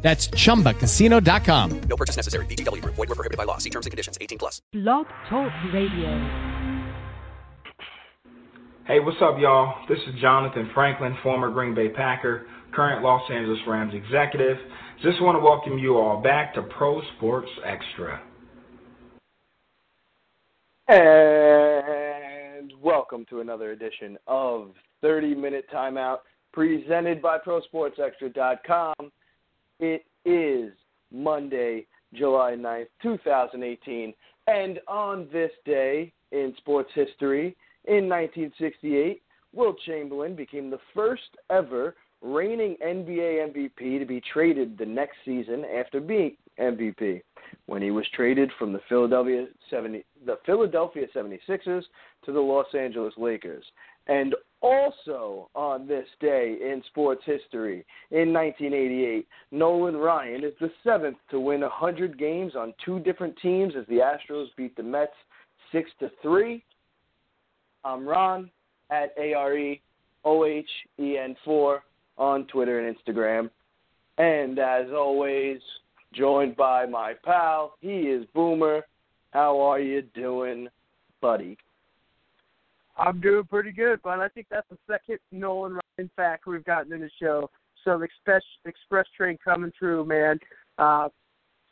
That's chumbacasino.com. No purchase necessary. VGW Group. Void were prohibited by law. See terms and conditions. 18 plus. Blog Talk Radio. Hey, what's up, y'all? This is Johnathan Franklin, former Green Bay Packer, current Los Angeles Rams executive. Just want to welcome you all back to Pro Sports Extra. And welcome to another edition of 30 Minute Timeout presented by ProSportsExtra.com. It is Monday, July 9th, 2018. And on this day in sports history, in 1968, Wilt Chamberlain became the first ever reigning NBA MVP to be traded the next season after being MVP when he was traded from the Philadelphia 70, the Philadelphia 76ers to the Los Angeles Lakers. And also on this day in sports history, in 1988, Nolan Ryan is the seventh to win 100 games on two different teams as the Astros beat the Mets six to three. I'm Ron at AREOHEN4 on Twitter and Instagram. And as always, joined by my pal, he is Boomer. How are you doing, buddy? I'm doing pretty good, but I think that's the second Nolan Ryan fact we've gotten in the show. So the express express train coming through, man. Uh,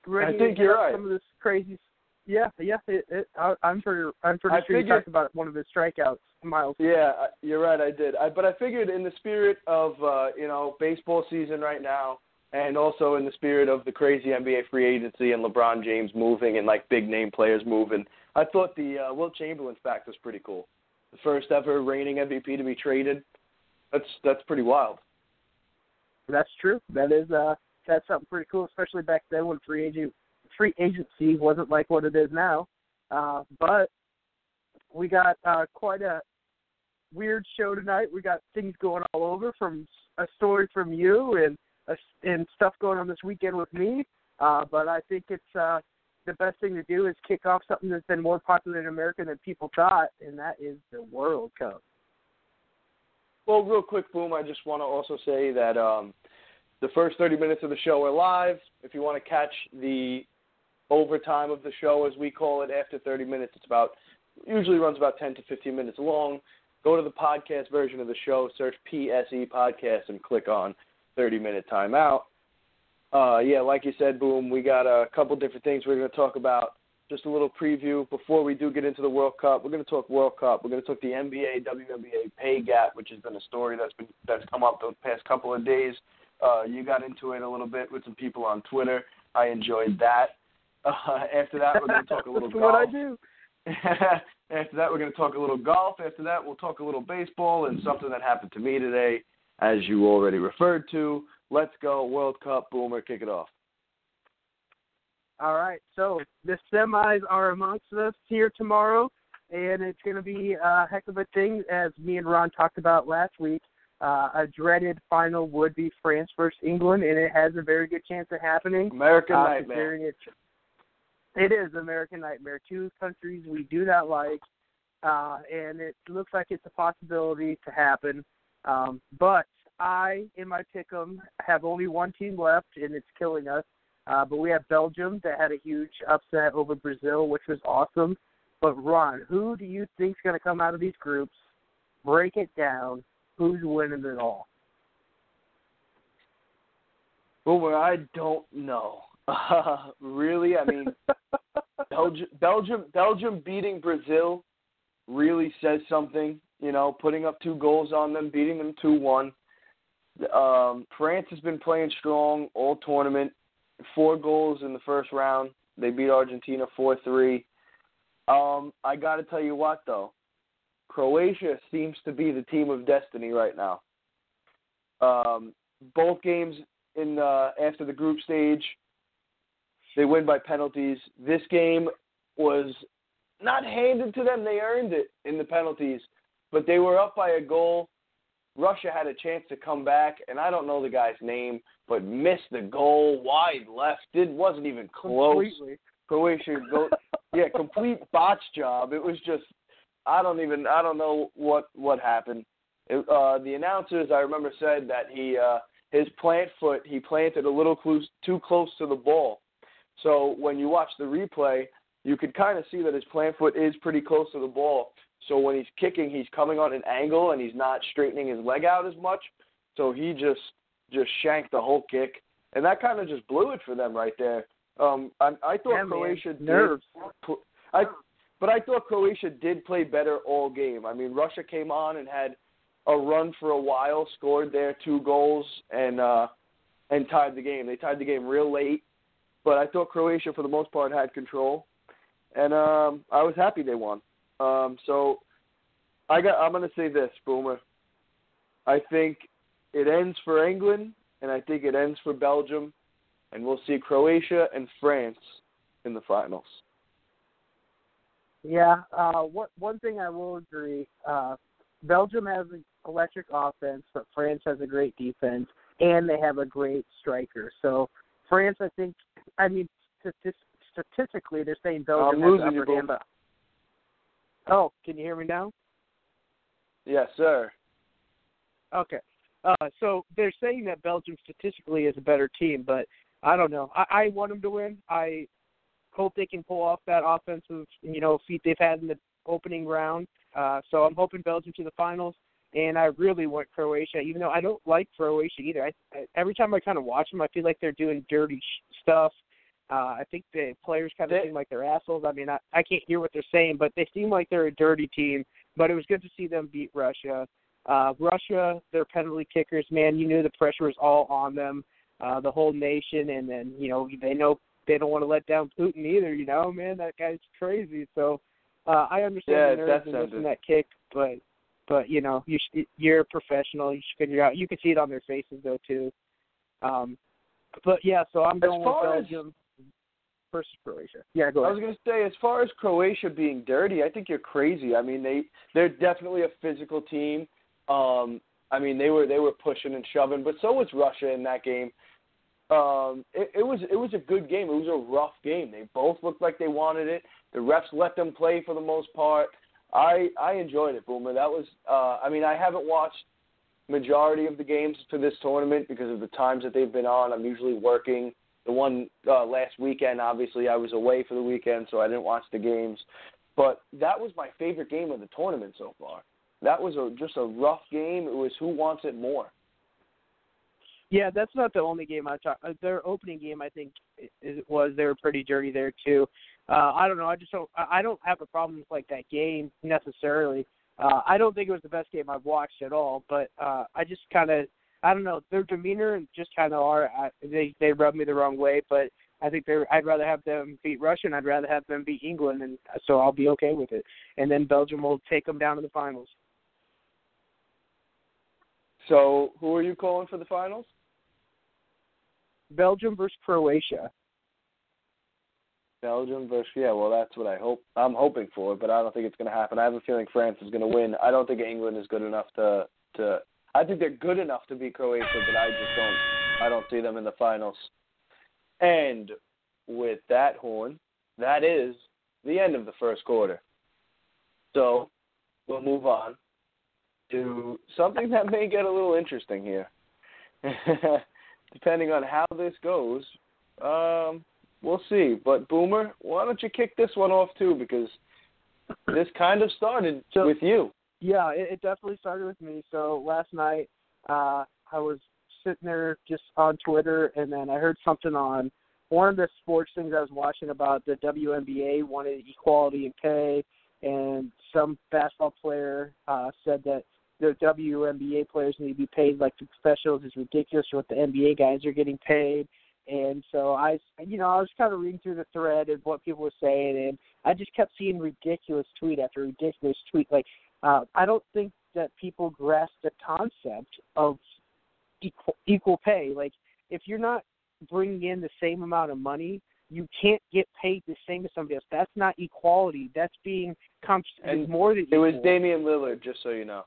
I think you're right. Some of this crazy. Yeah, yeah. It, it, I, I'm pretty. I'm pretty I sure you talked about one of his strikeouts, Miles. Yeah, you're right. I did. I, but I figured in the spirit of uh, you know baseball season right now, and also in the spirit of the crazy NBA free agency and LeBron James moving and like big name players moving, I thought the uh, Wilt Chamberlain fact was pretty cool. First ever reigning MVP to be traded. That's that's pretty wild. That's true. That is uh that's something pretty cool, especially back then when free agent free agency wasn't like what it is now. Uh but we got uh quite a weird show tonight. We got things going all over from a story from you and a, and stuff going on this weekend with me. Uh but I think it's uh the best thing to do is kick off something that's been more popular in America than people thought, and that is the World Cup. Well, real quick, boom. I just want to also say that um, the first 30 minutes of the show are live. If you want to catch the overtime of the show, as we call it, after 30 minutes, it's about usually runs about 10 to 15 minutes long. Go to the podcast version of the show, search PSE Podcast, and click on 30 minute timeout. Uh, yeah, like you said, boom. We got a couple different things we're going to talk about. Just a little preview before we do get into the World Cup. We're going to talk World Cup. We're going to talk the NBA WNBA pay gap, which has been a story that's been that's come up the past couple of days. Uh, you got into it a little bit with some people on Twitter. I enjoyed that. Uh, after that, we're going to talk a little golf. what I do. After that, we're going to talk a little golf. After that, we'll talk a little baseball and something that happened to me today, as you already referred to. Let's go World Cup, Boomer, kick it off. All right, so the semis are amongst us here tomorrow, and it's going to be a heck of a thing, as me and Ron talked about last week. Uh, a dreaded final would be France versus England, and it has a very good chance of happening. American uh, Nightmare. It, it is American Nightmare. Two countries we do not like, uh, and it looks like it's a possibility to happen. Um, but I, in my pick'em, have only one team left, and it's killing us. Uh, but we have Belgium that had a huge upset over Brazil, which was awesome. But Ron, who do you think's going to come out of these groups? Break it down. Who's winning it all? Boomer, I don't know. Uh, really, I mean, Belgium, Belgium, Belgium beating Brazil really says something. You know, putting up two goals on them, beating them two one. Um, France has been playing strong all tournament. Four goals in the first round. They beat Argentina four three. Um, I got to tell you what though, Croatia seems to be the team of destiny right now. Um, both games in uh, after the group stage, they win by penalties. This game, was not handed to them. They earned it in the penalties, but they were up by a goal. Russia had a chance to come back, and I don't know the guy's name, but missed the goal wide left. Did wasn't even close. Completely. Croatia go yeah, complete botch job. It was just I don't even I don't know what what happened. It, uh the announcers I remember said that he uh his plant foot he planted a little close, too close to the ball. So when you watch the replay, you could kind of see that his plant foot is pretty close to the ball. So when he's kicking, he's coming on an angle and he's not straightening his leg out as much. So he just just shanked the whole kick, and that kind of just blew it for them right there. Um, I, I thought Yeah. Croatia did Nerves. I, but I thought Croatia did play better all game. I mean, Russia came on and had a run for a while, scored their two goals, and uh, and tied the game. They tied the game real late, but I thought Croatia, for the most part, had control, and um, I was happy they won. Um, so I got. I'm going to say this, Boomer. I think it ends for England, and I think it ends for Belgium, and we'll see Croatia and France in the finals. Yeah. Uh, what one thing I will agree, uh, Belgium has an electric offense, but France has a great defense, and they have a great striker. So France, I think, I mean, stati- statistically, they're saying Belgium I'm has losing the you, upper hand. But oh, can you hear me now? Yes, sir. Okay. Uh, so they're saying that Belgium statistically is a better team, but I don't know. I, I want them to win. I hope they can pull off that offensive, you know, feat they've had in the opening round. Uh, so I'm hoping Belgium to the finals, and I really want Croatia. Even though I don't like Croatia either. I, I every time I kind of watch them, I feel like they're doing dirty sh- stuff. Uh, I think the players kind of seem like they're assholes. I mean, I, I can't hear what they're saying, but they seem like they're a dirty team. But it was good to see them beat Russia. Uh, Russia, their penalty kickers, man, you knew the pressure was all on them, uh, the whole nation, and then you know they know they don't want to let down Putin either. You know, man, that guy's crazy. So uh, I understand Yeah, the nerves that and missing that kick, but but you know you sh- you're a professional. You should figure out. You can see it on their faces though too. Um, but yeah, so I'm going with far as- Belgium versus Croatia. Yeah, go I was going to say, as far as Croatia being dirty, I think you're crazy. I mean, they they're definitely a physical team. Um, I mean, they were they were pushing and shoving, but so was Russia in that game. Um, it, it was it was a good game. It was a rough game. They both looked like they wanted it. The refs let them play for the most part. I I enjoyed it, Boomer. That was uh, I mean, I haven't watched majority of the games for this tournament because of the times that they've been on. I'm usually working. The one uh, last weekend, obviously, I was away for the weekend, so I didn't watch the games. But that was my favorite game of the tournament so far. That was a, just a rough game. It was who wants it more. Yeah, that's not the only game I talked. Uh, their opening game, I think, it, was they were pretty dirty there too. Uh, I don't know. I just don't. I don't have a problem with like that game necessarily. Uh, I don't think it was the best game I've watched at all, but uh, I just kind of, I don't know, their demeanor and just kind of are. I, they they rub me the wrong way, but I think they're. I'd rather have them beat Russia, and I'd rather have them beat England, and so I'll be okay with it. And then Belgium will take them down to the finals. So, who are you calling for the finals? Belgium versus Croatia. Belgium versus yeah. Well, that's what I hope. I'm hoping for, but I don't think it's going to happen. I have a feeling France is going to win. I don't think England is good enough to to. I think they're good enough to beat Croatia, but I just don't. I don't see them in the finals. And with that horn, that is the end of the first quarter. So we'll move on to something that may get a little interesting here. Depending on how this goes, um, we'll see. But Boomer, why don't you kick this one off too? Because this kind of started So- with you. Yeah, it, it definitely started with me. So last night, uh, I was sitting there just on Twitter, and then I heard something on one of the sports things I was watching about the WNBA wanted equality in pay, and some basketball player uh, said that the WNBA players need to be paid like the professionals. is ridiculous what the NBA guys are getting paid. And so I, you know, I was kind of reading through the thread and what people were saying, and I just kept seeing ridiculous tweet after ridiculous tweet. Like, uh, I don't think that people grasp the concept of equal, equal pay. Like, if you're not bringing in the same amount of money you can't get paid the same as somebody else. That's not equality. That's being comp- more than It was. Damian Lillard, just so you know.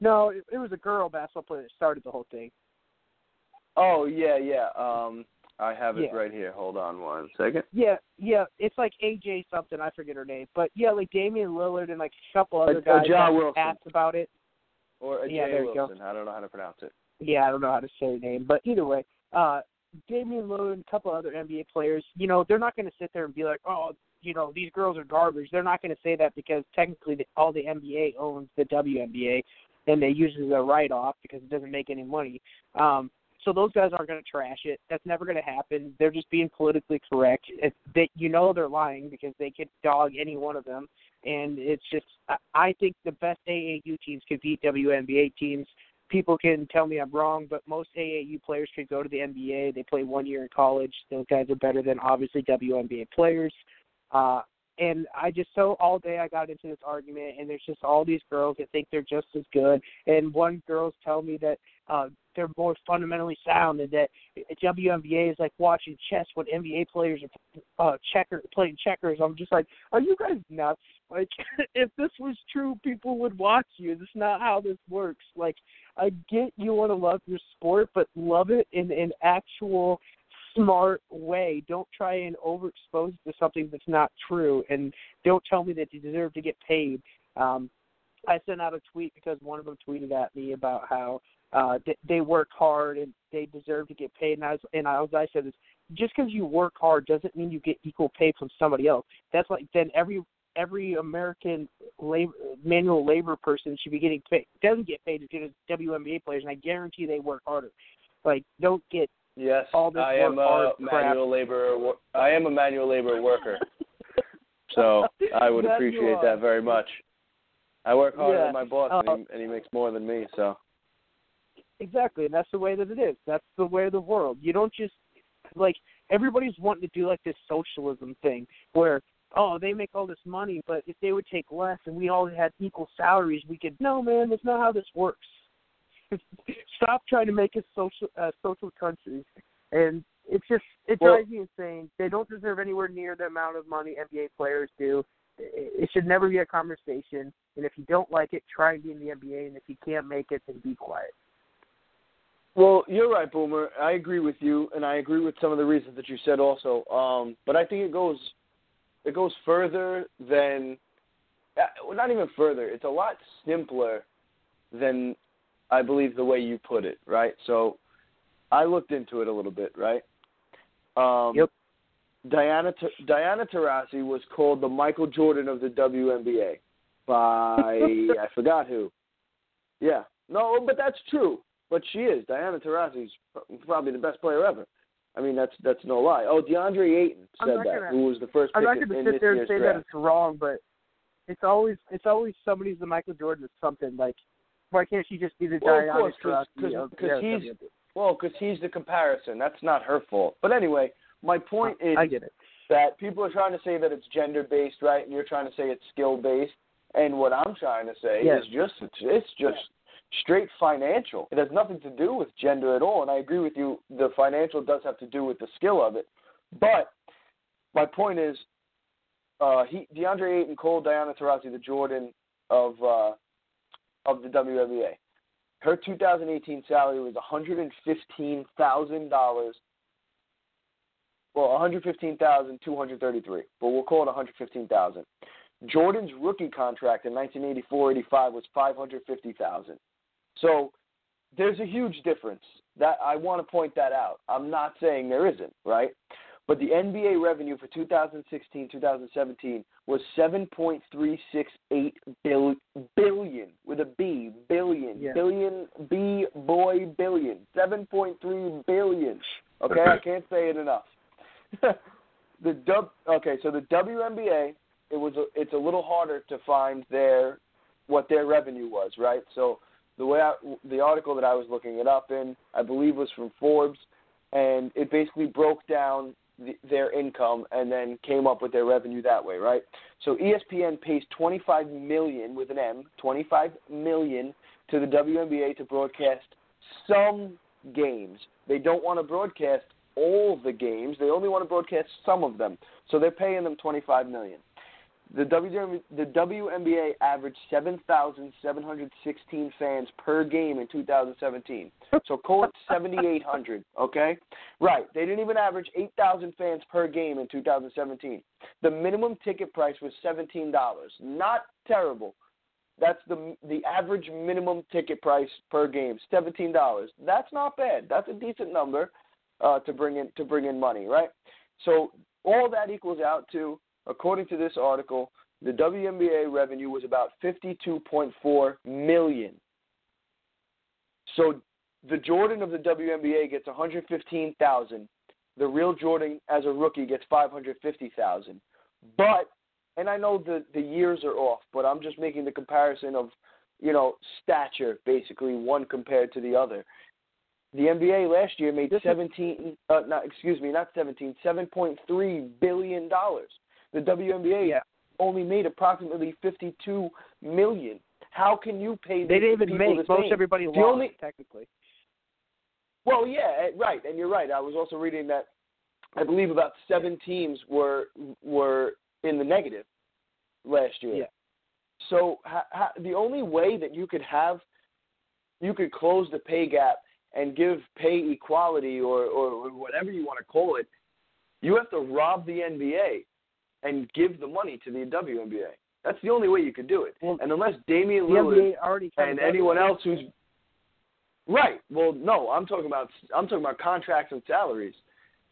No, it, it was a girl basketball player that started the whole thing. Oh yeah, yeah. Um, I have it Yeah. right here. Hold on one second. Yeah, yeah, it's like AJ something. I forget her name, but yeah, like Damian Lillard and like a couple Uh, other uh, guys Ja Wilson. asked about it. Or Yeah, you go. Wilson. I don't know how to pronounce it. Yeah, I don't know how to say her name, but either way, uh, Damian Lillard and a couple other NBA players, you know, they're not going to sit there and be like, oh, you know, these girls are garbage. They're not going to say that because technically the, all the NBA owns the WNBA, and they use it as a write-off because it doesn't make any money. Um, so those guys aren't going to trash it. That's never going to happen. They're just being politically correct. If they, you know, they're lying because they could dog any one of them, and it's just. I, think the best AAU teams could beat WNBA teams people can tell me I'm wrong, but most AAU players could go to the NBA. They play one year in college. Those guys are better than obviously WNBA players. Uh, and I just so all day I got into this argument, and there's just all these girls that think they're just as good, and one girls tell me that uh, they're more fundamentally sound, and that WNBA is like watching chess when NBA players are uh, checker playing checkers. I'm just like, are you guys nuts? Like, if this was true, people would watch you. That's not how this works. Like, I get you want to love your sport, but love it in an actual smart way. Don't try and overexpose to something that's not true, and don't tell me that you deserve to get paid. Um, I sent out a tweet because one of them tweeted at me about how uh, they, they work hard and they deserve to get paid. And I was, and I was, I said this: just because you work hard doesn't mean you get equal pay from somebody else. That's like then every every American labor, manual labor person should be getting paid. Doesn't get paid as good as WNBA players, and I guarantee they work harder. Like, don't get Yes, All this I am work a crap. manual labor. I am a manual labor worker, so I would appreciate that very much. I work harder Yeah, than my boss, uh, and, he, and he makes more than me. So Exactly, and that's the way that it is. That's the way of the world. You don't just like everybody's wanting to do like this socialism thing where oh they make all this money, but if they would take less and we all had equal salaries, we could. No, man, that's not how this works. Stop trying to make us social uh, social countries, and it's just it Well- drives me insane. They don't deserve anywhere near the amount of money NBA players do. It it should never be a conversation. And if you don't like it, try and be in the NBA. And if you can't make it, then be quiet. Well, you're right, Boomer. I agree with you, and I agree with some of the reasons that you said also. Um, but I think it goes it goes further than uh, well, not even further. It's a lot simpler than I believe the way you put it. Right. So I looked into it a little bit. Right. Um, Yep. Diana Diana Taurasi was called the Michael Jordan of the WNBA by I forgot who. Yeah. No, but that's true. But she is. Diana Taurasi's probably the best player ever. I mean, that's that's no lie. Oh, DeAndre Ayton said that, gonna- who was the first I'm pick not in, going in to sit there and say draft. that it's wrong, but it's always it's always somebody's the Michael Jordan of something. Like, why can't she just be the Well, Diana Taurasi 'cause- of 'cause the he's- Well, because he's the comparison. That's not her fault. But anyway, my point is I get it. that people are trying to say that it's gender based, right? And you're trying to say it's skill based. And what I'm trying to say Yes. is just it's, it's just straight financial. It has nothing to do with gender at all. And I agree with you. The financial does have to do with the skill of it. But my point is, uh, he DeAndre Ayton called Diana Taurasi the Jordan of uh, of the WNBA. Her 2018 salary was 115 thousand dollars well, 115,233, but we'll call it 115,000. Jordan's rookie contract in 1984-85 was 550,000. So there's a huge difference. That I want to point that out. I'm not saying there isn't, right? But the NBA revenue for 2016-2017 was 7.368 bil- billion with a B, billion, Yeah. billion, B boy billion, 7.3 billion. Okay, I can't say it enough. the dub okay, so the WNBA it was a, it's a little harder to find their what their revenue was, right? So the way I, the article that I was looking it up in, I believe was from Forbes, and it basically broke down the, their income and then came up with their revenue that way, right? So ESPN pays 25 million with an M, 25 million to the WNBA to broadcast some games. They don't want to broadcast all the games. They only want to broadcast some of them. So they're paying them 25 million. The WNBA, the WNBA averaged 7,716 fans per game in 2017. So call it 7,800, okay? Right. They didn't even average 8,000 fans per game in 2017. The minimum ticket price was $17. Not terrible. That's the the average minimum ticket price per game, seventeen dollars. That's not bad. That's a decent number uh, to bring in to bring in money, right? So all that equals out to, according to this article, the WNBA revenue was about fifty-two point four million. So the Jordan of the WNBA gets one hundred fifteen thousand. The real Jordan, as a rookie, gets five hundred fifty thousand. But and I know the the years are off, but I'm just making the comparison of, you know, stature basically one compared to the other. The NBA last year made 17 uh, not excuse me, not 17, 7.3 billion dollars. The WNBA Yeah. only made approximately 52 million. How can you pay They didn't even make most same? everybody lost only- technically. Well, yeah, eh, right, and you're right. I was also reading that I believe about seven teams were were in the negative last year. Yeah. So ha, ha, the only way that you could have you could close the pay gap and give pay equality or or whatever you want to call it, you have to rob the NBA and give the money to the WNBA. That's the only way you could do it. Well, and unless Damian Lillard NBA already kinda and anyone else who's right. Well, no, I'm talking about I'm talking about contracts and salaries.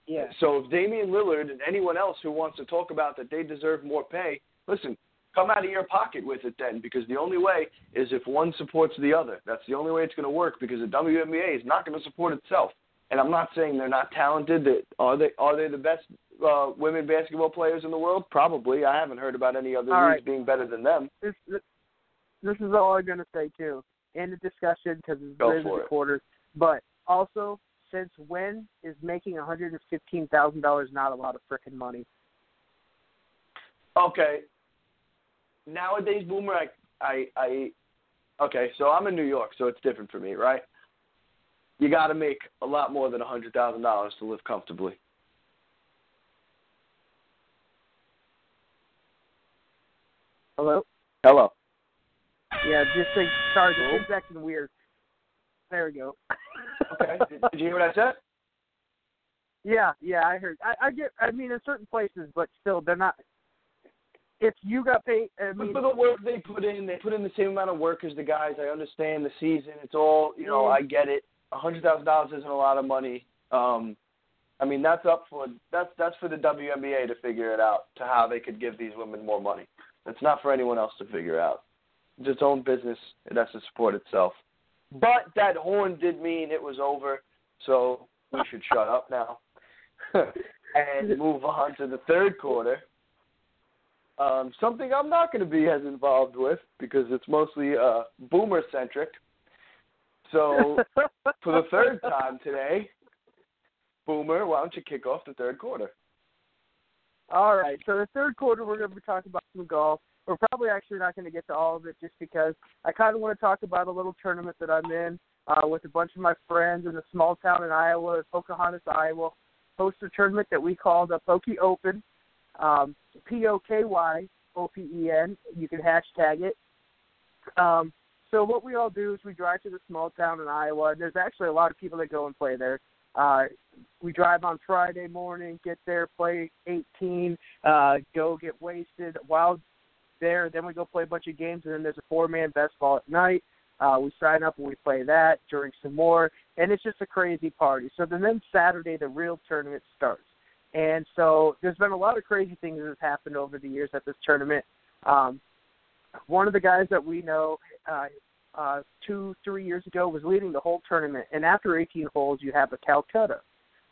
Yeah. So if Damian Lillard and anyone else who wants to talk about that they deserve more pay, listen, come out of your pocket with it then, because the only way is if one supports the other. That's the only way it's going to work because the WNBA is not going to support itself. And I'm not saying they're not talented. That are they are they the best uh, women basketball players in the world? Probably. I haven't heard about any other All leagues right. being better than them. This this, this is all I'm going to say too in the discussion because it's been the quarters. But also, since when is making one hundred and fifteen thousand dollars not a lot of frickin' money? Okay. Nowadays, Boomer, I, I, I, okay, so I'm in New York, so it's different for me, right? You got to make a lot more than a hundred thousand dollars to live comfortably. Hello. Hello. Yeah, just think. Sorry, the thing's acting weird. There we go. Okay. Did, did you hear what I said? Yeah, yeah, I heard. I, I get. I mean, in certain places, but still, they're not. If you got paid, I But mean, for the work they put in, they put in the same amount of work as the guys. I understand the season. It's all, you know, I get it. Hundred thousand dollars isn't a lot of money. Um, I mean, that's up for that's that's for the WNBA to figure it out to how they could give these women more money. It's not for anyone else to figure out. It's its own business. It has to support itself. But that horn did mean it was over, so we should shut up now and move on to the third quarter. Um, something I'm not going to be as involved with because it's mostly uh, boomer centric. So for the third time today, Boomer, why don't you kick off the third quarter? All right. So the third quarter, we're going to be talking about some golf. We're probably actually not going to get to all of it just because I kind of want to talk about a little tournament that I'm in uh, with a bunch of my friends in a small town in Iowa, Pocahontas, Iowa. Host a tournament that we call the Poky Open, um, P O K Y O P E N. You can hashtag it. Um, so what we all do is we drive to the small town in Iowa. There's actually a lot of people that go and play there. Uh, we drive on Friday morning, get there, play 18, uh, go get wasted while there. Then we go play a bunch of games, and then there's a four-man best ball at night. Uh, we sign up and we play that, drink some more, and it's just a crazy party. So then, then Saturday, the real tournament starts. And so there's been a lot of crazy things that have happened over the years at this tournament. Um, one of the guys that we know uh, uh, two, three years ago was leading the whole tournament. And after 18 holes, you have a Calcutta.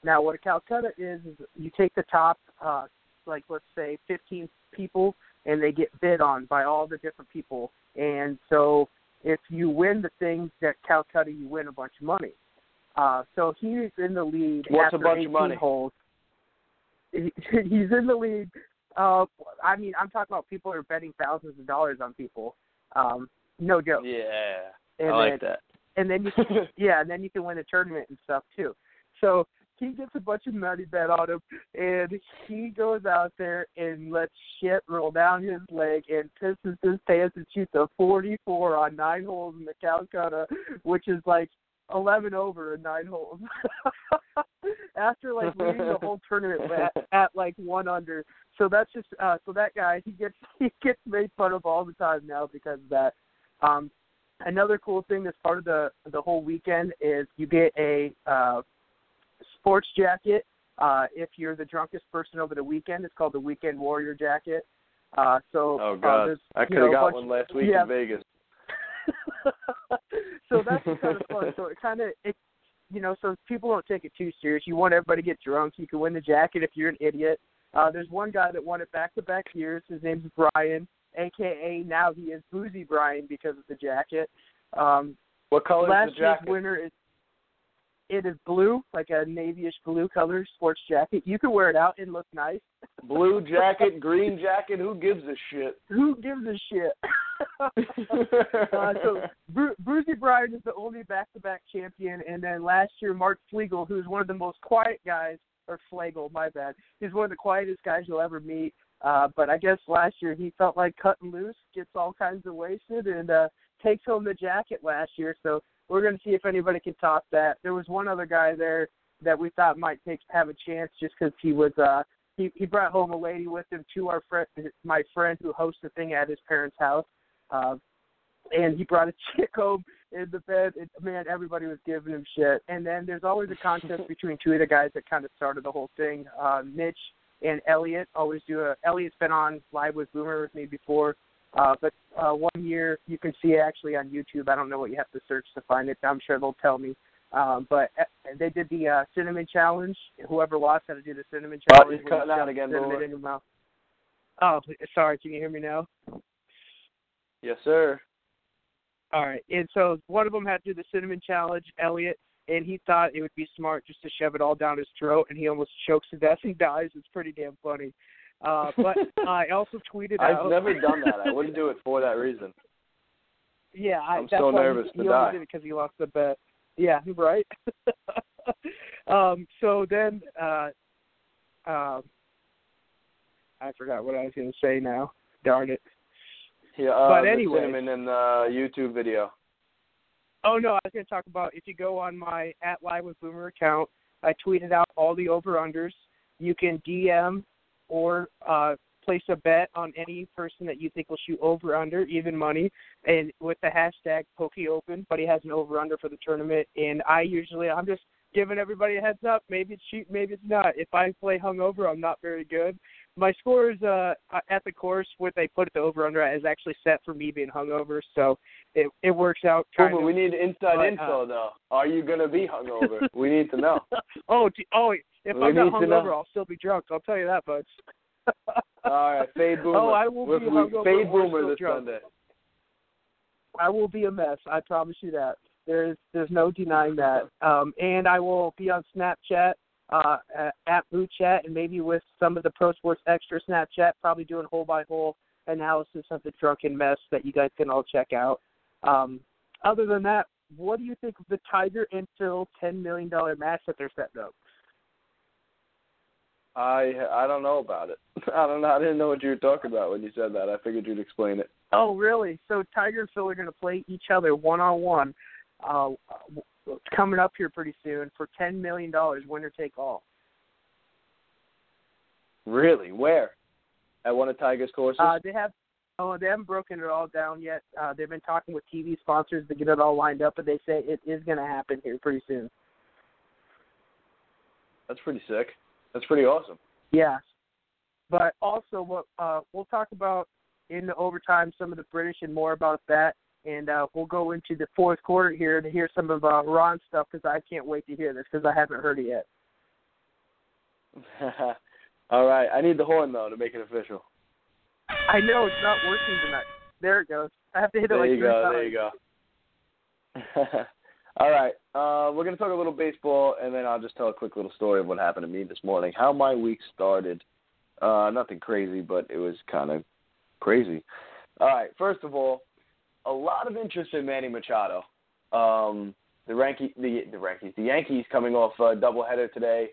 Now, what a Calcutta is, is you take the top, uh, like let's say 15 people, and they get bid on by all the different people. And so if you win the thing that Calcutta, you win a bunch of money. Uh, so he's in the lead What's a after bunch of 18 money? holes. He, he's in the lead. Uh, I mean, I'm talking about people are betting thousands of dollars on people. Um, no joke. Yeah, And I like then, that. and then you can, yeah, and then you can win a tournament and stuff too. So he gets a bunch of money bet on him, and he goes out there and lets shit roll down his leg and pisses his pants and shoots a 44 on nine holes in the Calcutta, which is like 11 over in nine holes. After like leading the whole tournament at, at like one under, so that's just uh so that guy he gets he gets made fun of all the time now because of that. Um, another cool thing that's part of the the whole weekend is you get a uh, sports jacket. Uh, if you're the drunkest person over the weekend, it's called the Weekend Warrior jacket. Uh, so Oh uh, God, there's, I could have got bunch- one last week yeah. in Vegas. so that's kind of fun. So it kind of it, you know, so people don't take it too serious. You want everybody to get drunk. You can win the jacket if you're an idiot. Uh, there's one guy that won it back to back years. His name's Brian, aka now he is Boozy Brian because of the jacket. Um, What color last is the jacket? year's winner is it is blue, like a navyish blue color sports jacket. You can wear it out and look nice. Blue jacket, green jacket. Who gives a shit? Who gives a shit? uh, so Bru- Brucey Bryan is the only back-to-back champion, and then last year Mark Flegel, who's one of the most quiet guys, or Flegel, my bad. He's one of the quietest guys you'll ever meet. Uh, but I guess last year he felt like cutting loose, gets all kinds of wasted, and uh, takes home the jacket last year. So we're going to see if anybody can top that. There was one other guy there that we thought might take have a chance just because he was uh he he brought home a lady with him to our friend my friend who hosts the thing at his parents' house. Uh, and he brought a chick home in the bed. And, man, everybody was giving him shit. And then there's always a contest between two of the guys that kind of started the whole thing. Uh, Mitch and Elliot always do a. Elliot's been on live with Boomer with me before. Uh, but uh, one year you can see it actually on YouTube. I don't know what you have to search to find it. I'm sure they'll tell me. Um, but uh, they did the uh, cinnamon challenge. Whoever lost had to do the cinnamon Oh, challenge. you cutting out again, cinnamon in your mouth. Oh, sorry. Can you hear me now? Yes, sir. All right. And so one of them had to do the cinnamon challenge, Elliot, and he thought it would be smart just to shove it all down his throat, and he almost chokes to death and dies. It's pretty damn funny. Uh, but I also tweeted out. I've never done that. I wouldn't do it for that reason. Yeah, I, I'm that's so nervous he, to he only die. did it because he lost the bet. Yeah, right. um. So then, uh, um, I forgot what I was going to say now. Darn it. Yeah, uh, But anyway. cinnamon in the YouTube video. Oh no, I was going to talk about if you go on my at live with Boomer account, I tweeted out all the over unders. You can DM or uh, place a bet on any person that you think will shoot over under, even money, and with the hashtag PokyOpen. But he has an over under for the tournament, and I usually I'm just giving everybody a heads up. Maybe it's cheap, maybe it's not. If I play hungover, I'm not very good. My scores uh, at the course, what they put the over under is actually set for me being hungover, so it it works out. Kind we need inside But, uh, info though. Are you gonna be hungover? we need to know. oh, d- oh, if We I'm not hungover. I'll still be drunk. I'll tell you that much. All right, fade Boomer. Oh, I will We- be hungover Fade Boomer this drunk. Sunday. I will be a mess. I promise you that. There's there's no denying that. Um, and I will be on Snapchat uh, at- Boot Chat and maybe with some of the Pro Sports Extra Snapchat, probably doing hole by hole analysis of the drunken mess that you guys can all check out. Um, other than that, what do you think of the Tiger and Phil ten million dollar match that they're setting up? I I don't know about it. I don't know. I didn't know what you were talking about when you said that. I figured you'd explain it. Oh, really? So Tiger and Phil are going to play each other one on one, uh coming up here pretty soon for ten million dollars, winner take all. Really? Where? At one of Tiger's courses? Uh, they have. Oh, they haven't broken it all down yet. Uh, they've been talking with TV sponsors to get it all lined up, but they say it is going to happen here pretty soon. That's pretty sick. That's pretty awesome. Yeah, but also what uh, we'll talk about in the overtime, some of the British and more about that, and uh, we'll go into the fourth quarter here to hear some of uh, Ron's stuff because I can't wait to hear this because I haven't heard it yet. All right. I need the horn though to make it official. I know it's not working tonight. There it goes. I have to hit it like you three go. times. There you go. All right. Uh, we're going to talk a little baseball, and then I'll just tell a quick little story of what happened to me this morning. How my week started. Uh, nothing crazy, but it was kind of crazy. All right. First of all, a lot of interest in Manny Machado. Um, the Yankee the the Yankees the Yankees coming off a doubleheader today,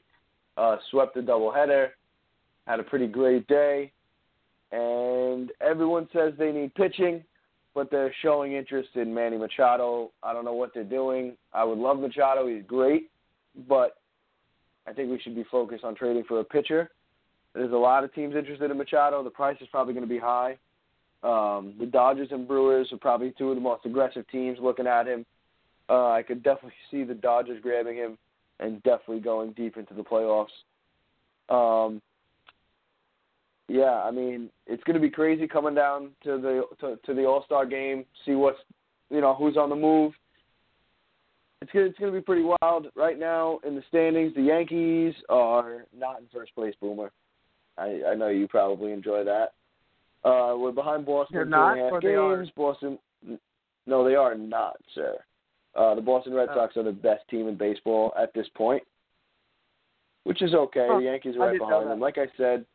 uh, swept the doubleheader, had a pretty great day, and everyone says they need pitching, but they're showing interest in Manny Machado. I don't know what they're doing. I would love Machado; he's great, but I think we should be focused on trading for a pitcher. There's a lot of teams interested in Machado. The price is probably going to be high. Um, the Dodgers and Brewers are probably two of the most aggressive teams looking at him. Uh, I could definitely see the Dodgers grabbing him and definitely going deep into the playoffs. Um, yeah, I mean, it's going to be crazy coming down to the to, to the All Star game, see what's you know who's on the move. It's gonna, it's going to be pretty wild right now in the standings. The Yankees are not in first place, Boomer. I, I know you probably enjoy that. Uh, we're behind Boston They're not, or they are? games. Boston, no, they are not, sir. Uh, the Boston Red Oh. Sox are the best team in baseball at this point, which is okay. Huh, The Yankees are right behind them. Like I said,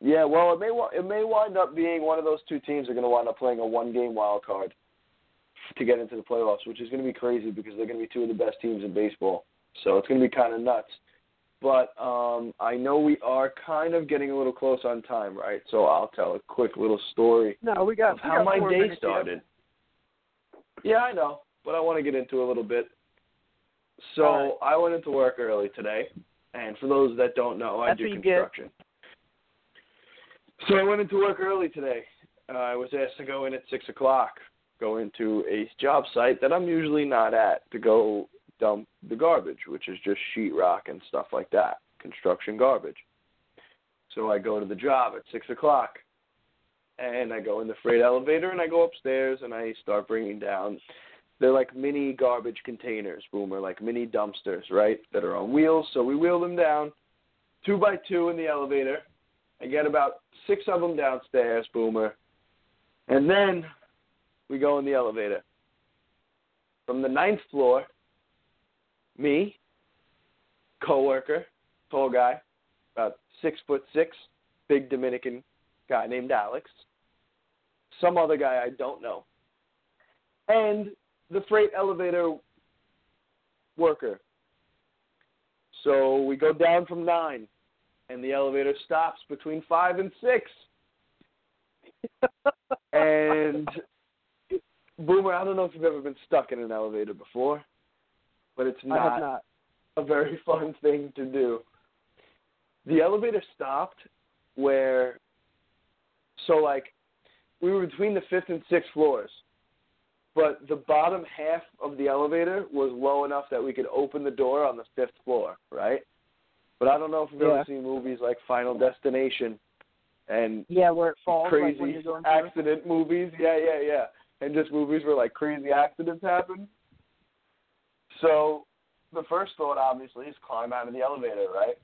yeah. Well, it may it may wind up being one of those two teams that are going to wind up playing a one game wild card to get into the playoffs, which is going to be crazy because they're going to be two of the best teams in baseball. So it's going to be kind of nuts. But um, I know we are kind of getting a little close on time, right? So I'll tell a quick little story No, we got we how got my day yet. started. Yeah, I know, but I want to get into a little bit. So right. I went into work early today, and for those that don't know, I do construction. So I went into work early today. Uh, I was asked to go in at six o'clock, go into a job site that I'm usually not at to go dump the garbage, which is just sheetrock and stuff like that, construction garbage. So I go to the job at six o'clock, and I go in the freight elevator and I go upstairs and I start bringing down. They're like mini garbage containers, Boomer, like mini dumpsters, right? That are on wheels. So we wheel them down, two by two in the elevator. I get about six of them downstairs, Boomer, and then we go in the elevator. From the ninth floor, me, coworker, tall guy, about six foot six, big Dominican guy named Alex, some other guy I don't know, and the freight elevator worker. So we go down from nine, and the elevator stops between five and six. and Boomer, I don't know if you've ever been stuck in an elevator before, but it's not not. a very fun thing to do. The elevator stopped where, so like, we were between the fifth and sixth floors, but the bottom half of the elevator was low enough that we could open the door on the fifth floor, right? But I don't know if you've Yeah. ever seen movies like Final Destination and Yeah, where it falls like crazy going accident movies. Yeah, yeah, yeah. And just movies where like crazy accidents happen. So the first thought obviously is climb out of the elevator, right?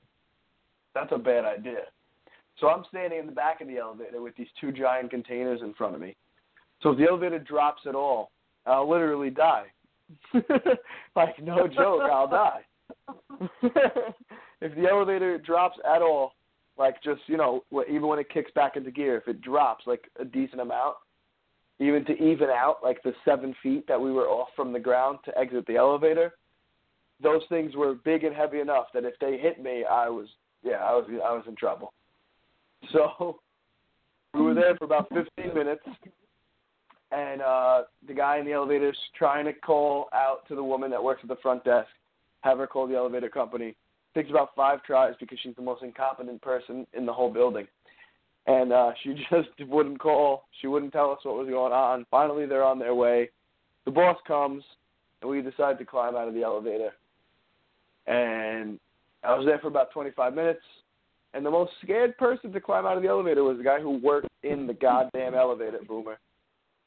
That's a bad idea. So I'm standing in the back of the elevator with these two giant containers in front of me. So if the elevator drops at all, I'll literally die. like no joke, I'll die. if the elevator drops at all, like just you know, even when it kicks back into gear, if it drops like a decent amount, even to even out like the seven feet that we were off from the ground to exit the elevator, those things were big and heavy enough that if they hit me, I was yeah, I was I was in trouble. So we were there for about 15 minutes, and uh, the guy in the elevator is trying to call out to the woman that works at the front desk, have her call the elevator company. Takes about five tries because she's the most incompetent person in the whole building. And uh, she just wouldn't call. She wouldn't tell us what was going on. Finally, they're on their way. The boss comes, and we decide to climb out of the elevator. And I was there for about 25 minutes. And the most scared person to climb out of the elevator was the guy who worked in the goddamn elevator, Boomer.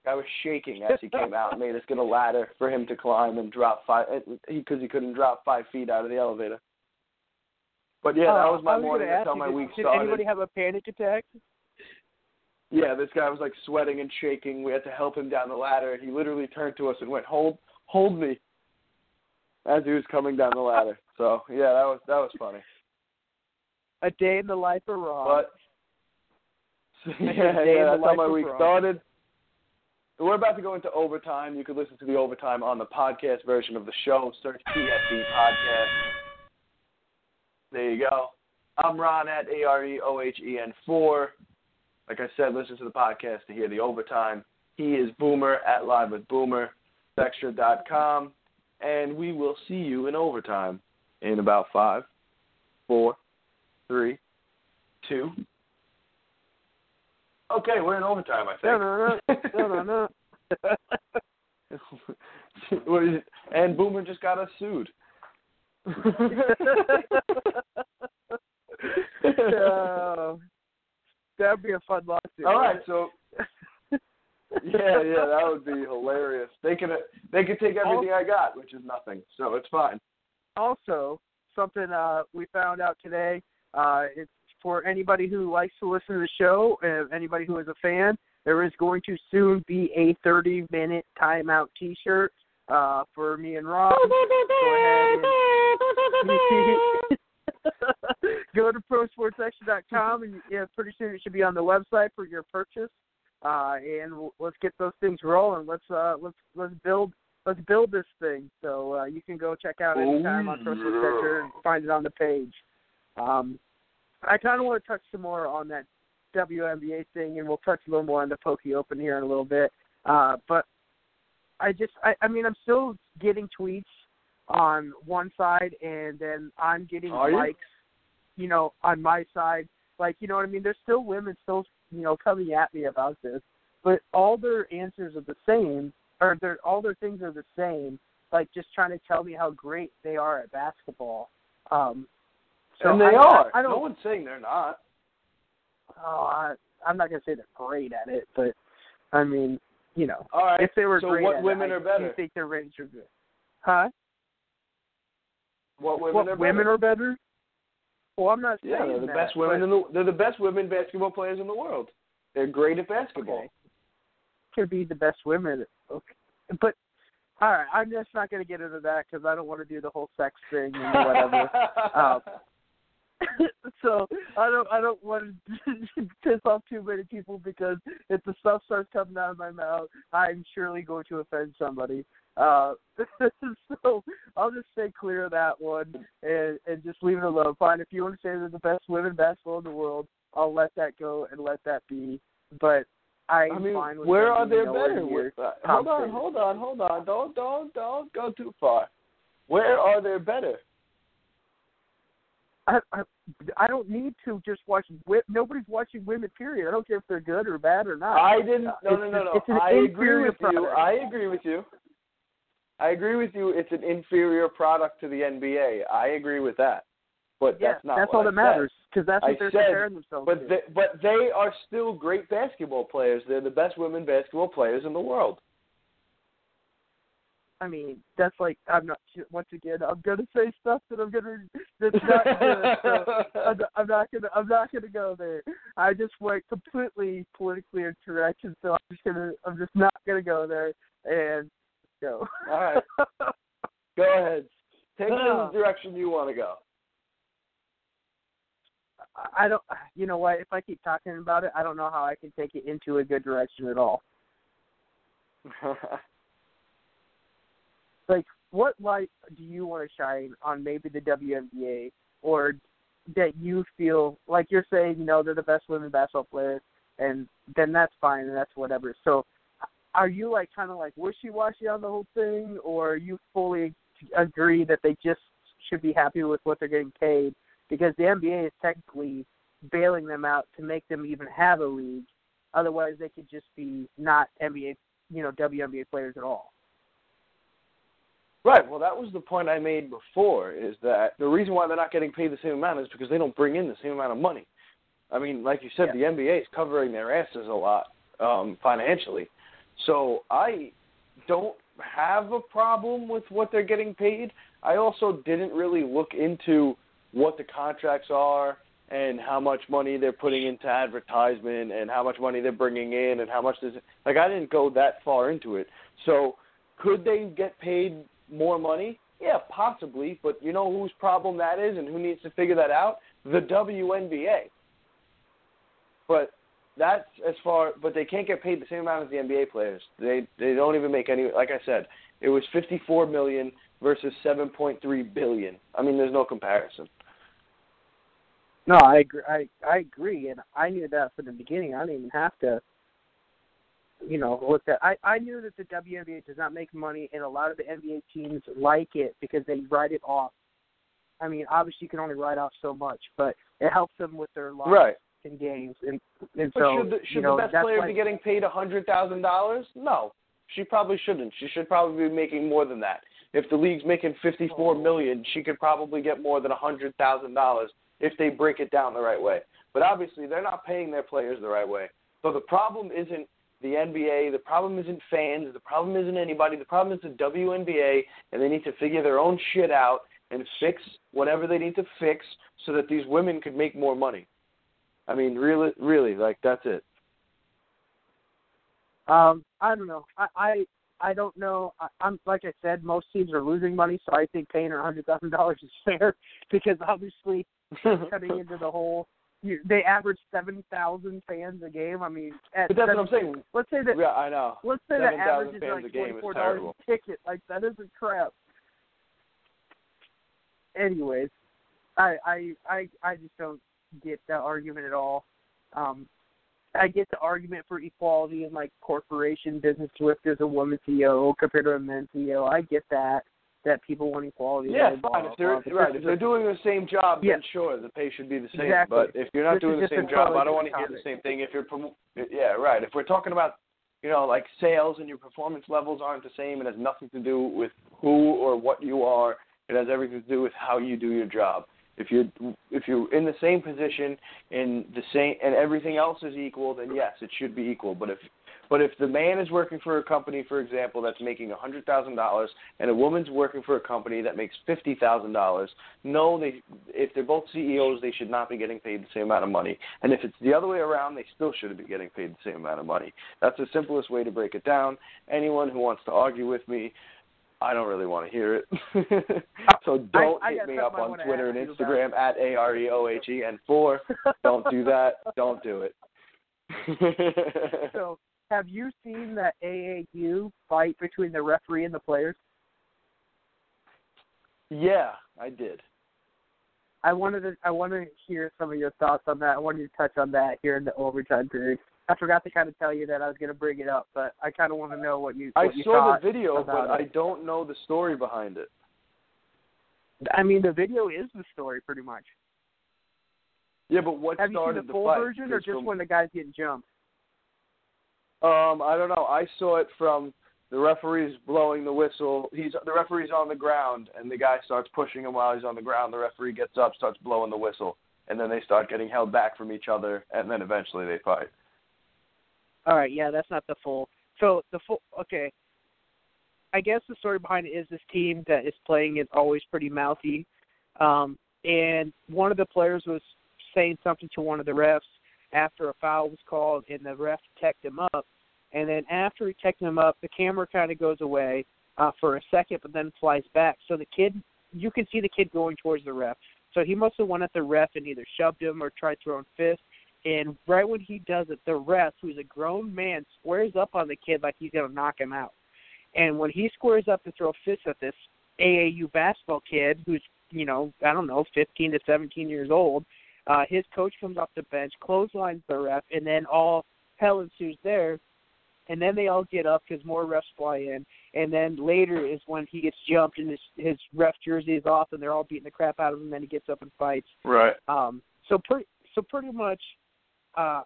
Guy was shaking as he came out and made us get a ladder for him to climb and drop five because he couldn't drop five feet out of the elevator. But yeah, that Uh, was my I was morning. That's how my week did, started. Did anybody have a panic attack? Yeah, this guy was like sweating and shaking. We had to help him down the ladder. He literally turned to us and went, "Hold, hold me," as he was coming down the ladder. So yeah, that was that was funny. A day in the life of Rob. But so, yeah, yeah, that's how my week Rob. started. We're about to go into overtime. You can listen to the overtime on the podcast version of the show. Search PSE Podcast. There you go. I'm Ron at A R E O H E N 4. Like I said, listen to the podcast to hear the overtime. He is Boomer at Live with Boomer, Extra.com. And we will see you in overtime in about five, four, three, two. Okay, we're in overtime, I think. No, no, no, no, What is and Boomer just got us sued. That'd be a fun lawsuit. All right, so yeah, yeah, that would be hilarious. They could they could take everything I got, which is nothing, so it's fine. Also, something uh, we found out today. Uh, it's for anybody who likes to listen to the show, and anybody who is a fan. There is going to soon be a 30-minute timeout T-shirt uh, for me and Ron. Go ahead and go to prosportsextra.com, and yeah, pretty soon it should be on the website for your purchase. Uh, and w- let's get those things rolling. Let's uh, let's let's build let's build this thing. So uh, you can go check out anytime on Pro Sports Extra and find it on the page. Um, I kind of want to touch some more on that WNBA thing, and we'll touch a little more on the Poky Open here in a little bit. Uh, but I just, I, I mean, I'm still getting tweets on one side, and then I'm getting Are you? likes, you know, on my side. Like, you know what I mean? There's still women still, you know, coming at me about this, but all their answers are the same, or their all their things are the same. Like, just trying to tell me how great they are at basketball. Um, so and they I, are. I, I don't. no one's saying they're not. Oh, I, I'm not gonna say they're great at it, but I mean, you know, All right. if they were so great what at women it, are I better? do think their ratings are good. Huh? What women what are women better? are better? Well, I'm not saying yeah, they're the that, best women in the they're the best women basketball players in the world. They're great at basketball. Okay. Could be the best women. Okay, but all right, I'm just not gonna get into that because I don't want to do the whole sex thing and whatever. um, so I don't I don't want to piss off too many people because if the stuff starts coming out of my mouth, I'm surely going to offend somebody. Uh, so I'll just stay clear of that one and and just leave it alone. Fine, if you want to say they're the best women basketball in the world, I'll let that go and let that be. But I'm I mean, fine with where are they better? With, uh, hold on, hold on, hold on. Don't, don't, don't go too far. Where are they better? I, I I don't need to just watch. Nobody's watching women. Period. I don't care if they're good or bad or not. I didn't. No, it's no, no, no. it's an I agree inferior with you. I agree with you. I agree with you. It's an inferior product to the NBA. I agree with that. But yeah, that's not that's all I that matters because that's what I they're said, comparing themselves But to. they, but they are still great basketball players. They're the best women basketball players in the world. I mean, that's like I'm not. Once again, I'm gonna say stuff that I'm gonna. That's not good. So I'm, not- I'm not gonna. I'm not gonna go there. I just went completely politically incorrect, and so I'm just gonna. I'm just not gonna go there and go. All right. Go ahead. Take it in the direction you want to go. I don't. You know what? If I keep talking about it, I don't know how I can take it into a good direction at all. Like, what light do you want to shine on maybe the WNBA, or that you feel like you're saying, you know, they're the best women basketball players, and then that's fine and that's whatever. So, are you like kind of like wishy-washy on the whole thing, or you fully agree that they just should be happy with what they're getting paid because the NBA is technically bailing them out to make them even have a league. Otherwise, they could just be not NBA, you know, WNBA players at all. Right. Well, that was the point I made before. Is that the reason why they're not getting paid the same amount is because they don't bring in the same amount of money. I mean, like you said, the NBA is covering their asses a lot um, financially. So I don't have a problem with what they're getting paid. I also didn't really look into what the contracts are and how much money they're putting into advertisement and how much money they're bringing in and how much does like I didn't go that far into it. So could they get paid more money? Yeah, possibly, but you know whose problem that is and who needs to figure that out? The WNBA. But that's as far, but they can't get paid the same amount as the NBA players. They they don't even make any. Like I said, it was 54 million versus 7.3 billion. I mean, there's no comparison. No, I agree. I I agree, and I knew that from the beginning. I didn't even have to, you know, look at. I I knew that the WNBA does not make money, and a lot of the NBA teams like it because they write it off. I mean, obviously you can only write off so much, but it helps them with their losses Right. in games, and and But so should the, you should know the best player why, be getting paid a hundred thousand dollars? No, she probably shouldn't. She should probably be making more than that. If the league's making fifty-four oh. million, she could probably get more than a hundred thousand dollars if they break it down the right way. But obviously, they're not paying their players the right way. So the problem isn't the NBA. The problem isn't fans. The problem isn't anybody. The problem is the WNBA, and they need to figure their own shit out and fix whatever they need to fix so that these women could make more money. I mean, really, really, like that's it. Um, I don't know. I I, I don't know. I, I'm like I said, most teams are losing money, so I think paying her a hundred thousand dollars is fair because obviously cutting into the whole. You, they average seven thousand fans a game. I mean, at But that's what I'm saying. Let's say that. Yeah, I know. Let's say the 7,000 average is like twenty four dollars a ticket. Like that isn't crap. Anyways, I I I I just don't get that argument at all. Um, I get the argument for equality in like corporation business with there's a woman CEO compared to a man CEO. I get that that people want equality. Yeah, fine. blah, If they're blah, right, if they're doing the same job, Yeah. then sure, the pay should be the same. Exactly. But if you're not This doing the same job, I don't want to hear the same thing. If you're, yeah, right. If we're talking about, you know, like sales and your performance levels aren't the same, it has nothing to do with who or what you are. It has everything to do with how you do your job. If you're if you're in the same position and the same and everything else is equal, then yes, it should be equal. But if but if the man is working for a company, for example, that's making a hundred thousand dollars, and a woman's working for a company that makes fifty thousand dollars, no, they if they're both CEOs, they should not be getting paid the same amount of money. And if it's the other way around, they still shouldn't be getting paid the same amount of money. That's the simplest way to break it down. Anyone who wants to argue with me, I don't really want to hear it. so don't I hit me up on Twitter and ask you about. Instagram at A R E O H E N four. Don't do that. Don't do it. so, have you seen the AAU fight between the referee and the players? yeah, I did. I wanted to I want to hear some of your thoughts on that. I wanted to touch on that here in the overtime period. I forgot to kind of tell you that I was going to bring it up, but I kind of want to know what you. I you saw the video, but I don't know the story behind it. I mean, the video is the story pretty much. Yeah, but what Have you seen the full fight? version or just from- when the guy's getting jumped? Um, I don't know. I saw it from the referee's blowing the whistle. He's the referee's on the ground, and the guy starts pushing him while he's on the ground. The referee gets up, starts blowing the whistle, and then they start getting held back from each other, and then eventually they fight. All right, yeah, that's not the full. So the full, okay. I guess the story behind it is this team that is playing is always pretty mouthy, um, and one of the players was saying something to one of the refs after a foul was called, and the ref teched him up, and then after he teched him up, the camera kind of goes away uh, for a second, but then flies back. So the kid, you can see the kid going towards the ref. So he must have went at the ref and either shoved him or tried throwing fists. And right when he does it, the ref, who's a grown man, squares up on the kid like he's gonna knock him out. And when he squares up to throw fists at this AAU basketball kid, who's you know I don't know, 15 to 17 years old, uh, his coach comes off the bench, clotheslines the ref, and then all hell ensues there. And then they all get up because more refs fly in. And then later is when he gets jumped and his his ref jersey is off, and they're all beating the crap out of him. And then he gets up and fights. Right. Um, so pretty, so pretty much, uh,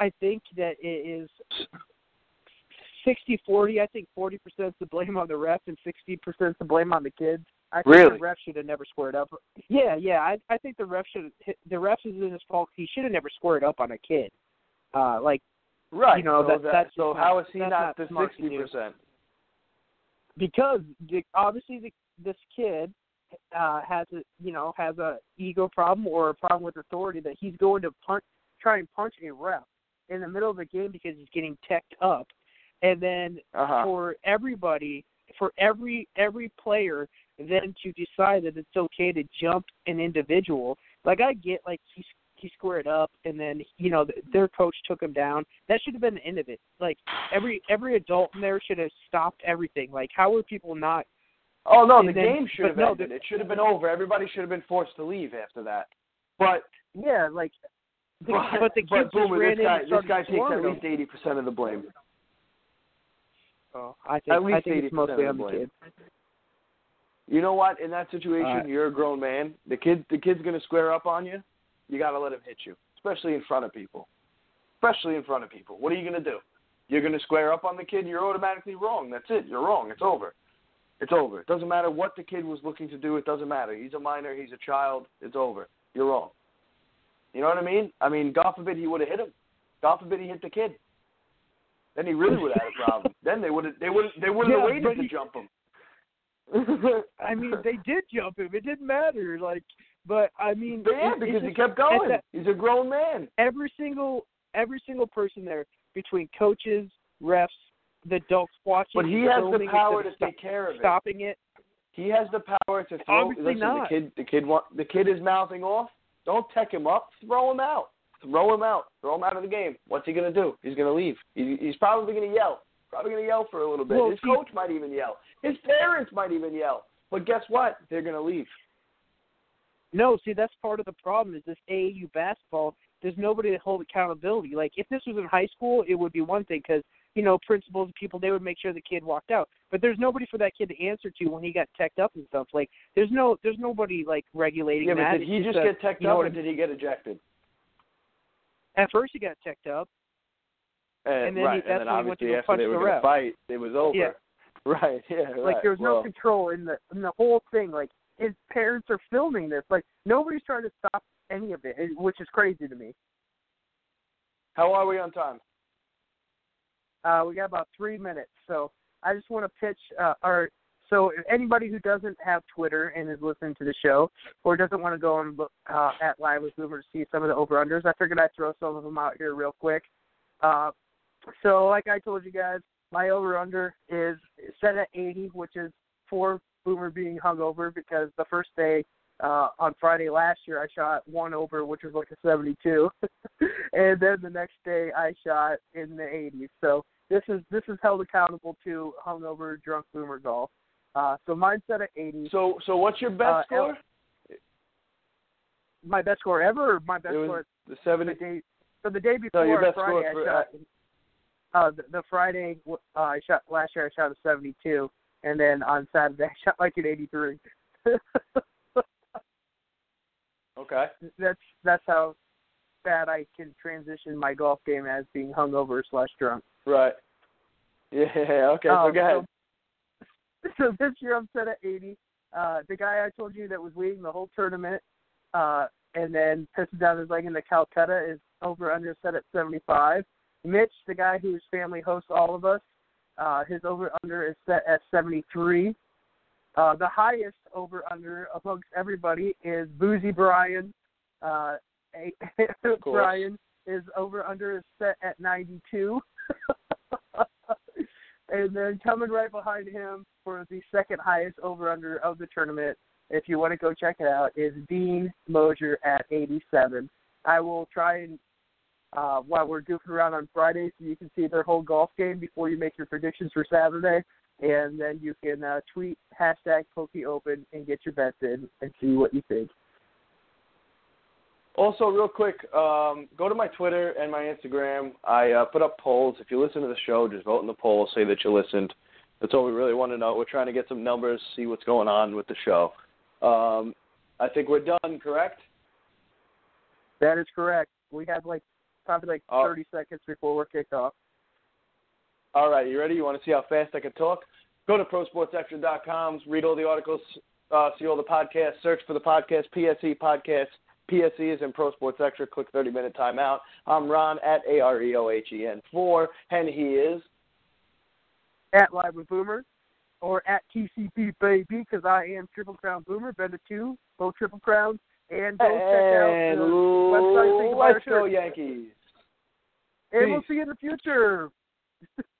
I think that it is sixty forty. I think forty percent is the blame on the ref and sixty percent is the blame on the kids. I think Really? the ref should have never squared up. Yeah, yeah. I I think the ref should. The ref is in his fault. He should have never squared up on a kid. Uh, like Right. You know, so that- that, that's so how not- is he not the sixty percent? because the, obviously the, this kid uh, has a you know has a ego problem or a problem with authority that he's going to punch try and punch a ref in the middle of the game because he's getting teched up, and then Uh huh. for everybody for every every player then to decide that it's okay to jump an individual like i get like he's he squared up, and then you know th- their coach took him down. That should have been the end of it. Like every every adult in there should have stopped everything. Like how were people not? Oh no, the then- game should have no, ended. it should have been over. Everybody should have been forced to leave after that. But Yeah, like. The, but, but the but just Boomer, ran this guy and this guy takes at least eighty percent of the blame. Oh, I think at least I think it's 80% mostly on the kid. You know what? In that situation, Alright. you're a grown man. The kid, the kid's gonna square up on you. You gotta let him hit you, especially in front of people. Especially in front of people. What are you gonna do? You're gonna square up on the kid. You're automatically wrong. That's it. You're wrong. It's over. It's over. It doesn't matter what the kid was looking to do. It doesn't matter. He's a minor. He's a child. It's over. You're wrong. You know what I mean? I mean, God forbid he would have hit him. God forbid he hit the kid. Then he really would have had a problem. then they would have. They would. They wouldn't Yeah, have waited to he- jump him. I mean, they did jump him. It didn't matter. Like, but I mean, But yeah, it- because he kept going. that- He's a grown man. every single every single person there between coaches, refs, the adults watching, But he has the power to of take care of it. stopping it. He has the power to throw. Obviously listen, not. the kid, the kid, want, the kid is mouthing off. Don't tech him up. Throw him out. Throw him out. Throw him out of the game. What's he gonna do? He's gonna leave. He, he's probably gonna yell. Probably gonna yell for a little bit. Well, His see- coach might even yell. His parents might even yell. But guess what? They're gonna leave. No, see that's part of the problem is this AAU basketball. There's nobody to hold accountability. Like if this was in high school, it would be one thing because you know principals and people they would make sure the kid walked out. But there's nobody for that kid to answer to when he got teched up and stuff. Like there's no there's nobody like regulating Yeah, but that. did he It's just a- get teched know up, or did he get ejected? At first he got teched up. And, And then he- that's and then when he went to go punch they were the ref. fight, it was over. Yeah. Right. Yeah. Like right. there was no well, control in the in the whole thing. Like his parents are filming this. Like nobody's trying to stop any of it, which is crazy to me. How are we on time? Uh, we got about three minutes, so I just want to pitch. Uh, or so anybody who doesn't have Twitter and is listening to the show, or doesn't want to go look uh, at Live with Boomer to see some of the over unders, I figured I'd throw some of them out here real quick. Uh, so like I told you guys, my over under is set at 80, which is for Boomer being hungover because the first day uh, on Friday last year I shot one over, which was like a 72, and then the next day I shot in the 80s. So this is this is held accountable to hungover drunk Boomer golf. Uh, so mine's set at 80. So, so what's your best Uh, score? my best score ever, or my best score the the seventy. day. So the day before best Friday, I for- shot. Uh, the, the Friday uh, I shot last year. I shot a 72, and then on Saturday I shot like an 83. Okay. that's that's how bad I can transition my golf game as being hungover slash drunk. Right. Yeah. Okay. so Um, go ahead. So, so this year I'm set at 80. Uh, the guy I told you that was leading the whole tournament, uh, and then pissing down his leg in the Calcutta is over under set at 75. Mitch, the guy whose family hosts all of us, uh, his over under is set at 73. Uh, the highest over under amongst everybody is Boozy Brian. Uh, a- Brian is over under is set at 92. and then coming right behind him for the second highest over under of the tournament, if you want to go check it out, is Dean Mosier at 87. I will try and uh, while we're goofing around on Friday, so you can see their whole golf game before you make your predictions for Saturday, and then you can uh, tweet hashtag PokyOpen and get your bets in and see what you think. Also, real quick, um, go to my Twitter and my Instagram. I uh, put up polls. If you listen to the show, just vote in the poll. Say that you listened. That's all we really want to know. We're trying to get some numbers, see what's going on with the show. Um, I think we're done. Correct? That is correct. We have like probably like Oh. 30 seconds before we're kicked off. All right, you ready? You want to see how fast I can talk? Go to prosportsextra.com, read all the articles, uh, see all the podcasts, search for the podcast, PSE Podcast. PSE is in Pro Sports Extra. Click 30 minute timeout. I'm Ron at A R E O H E N 4, and he is. At Live with Boomer or at TCB Baby because I am Triple Crown Boomer, to two, both Triple Crowns, and go check out the website. Let's go. Yankees. And we'll see you in the future.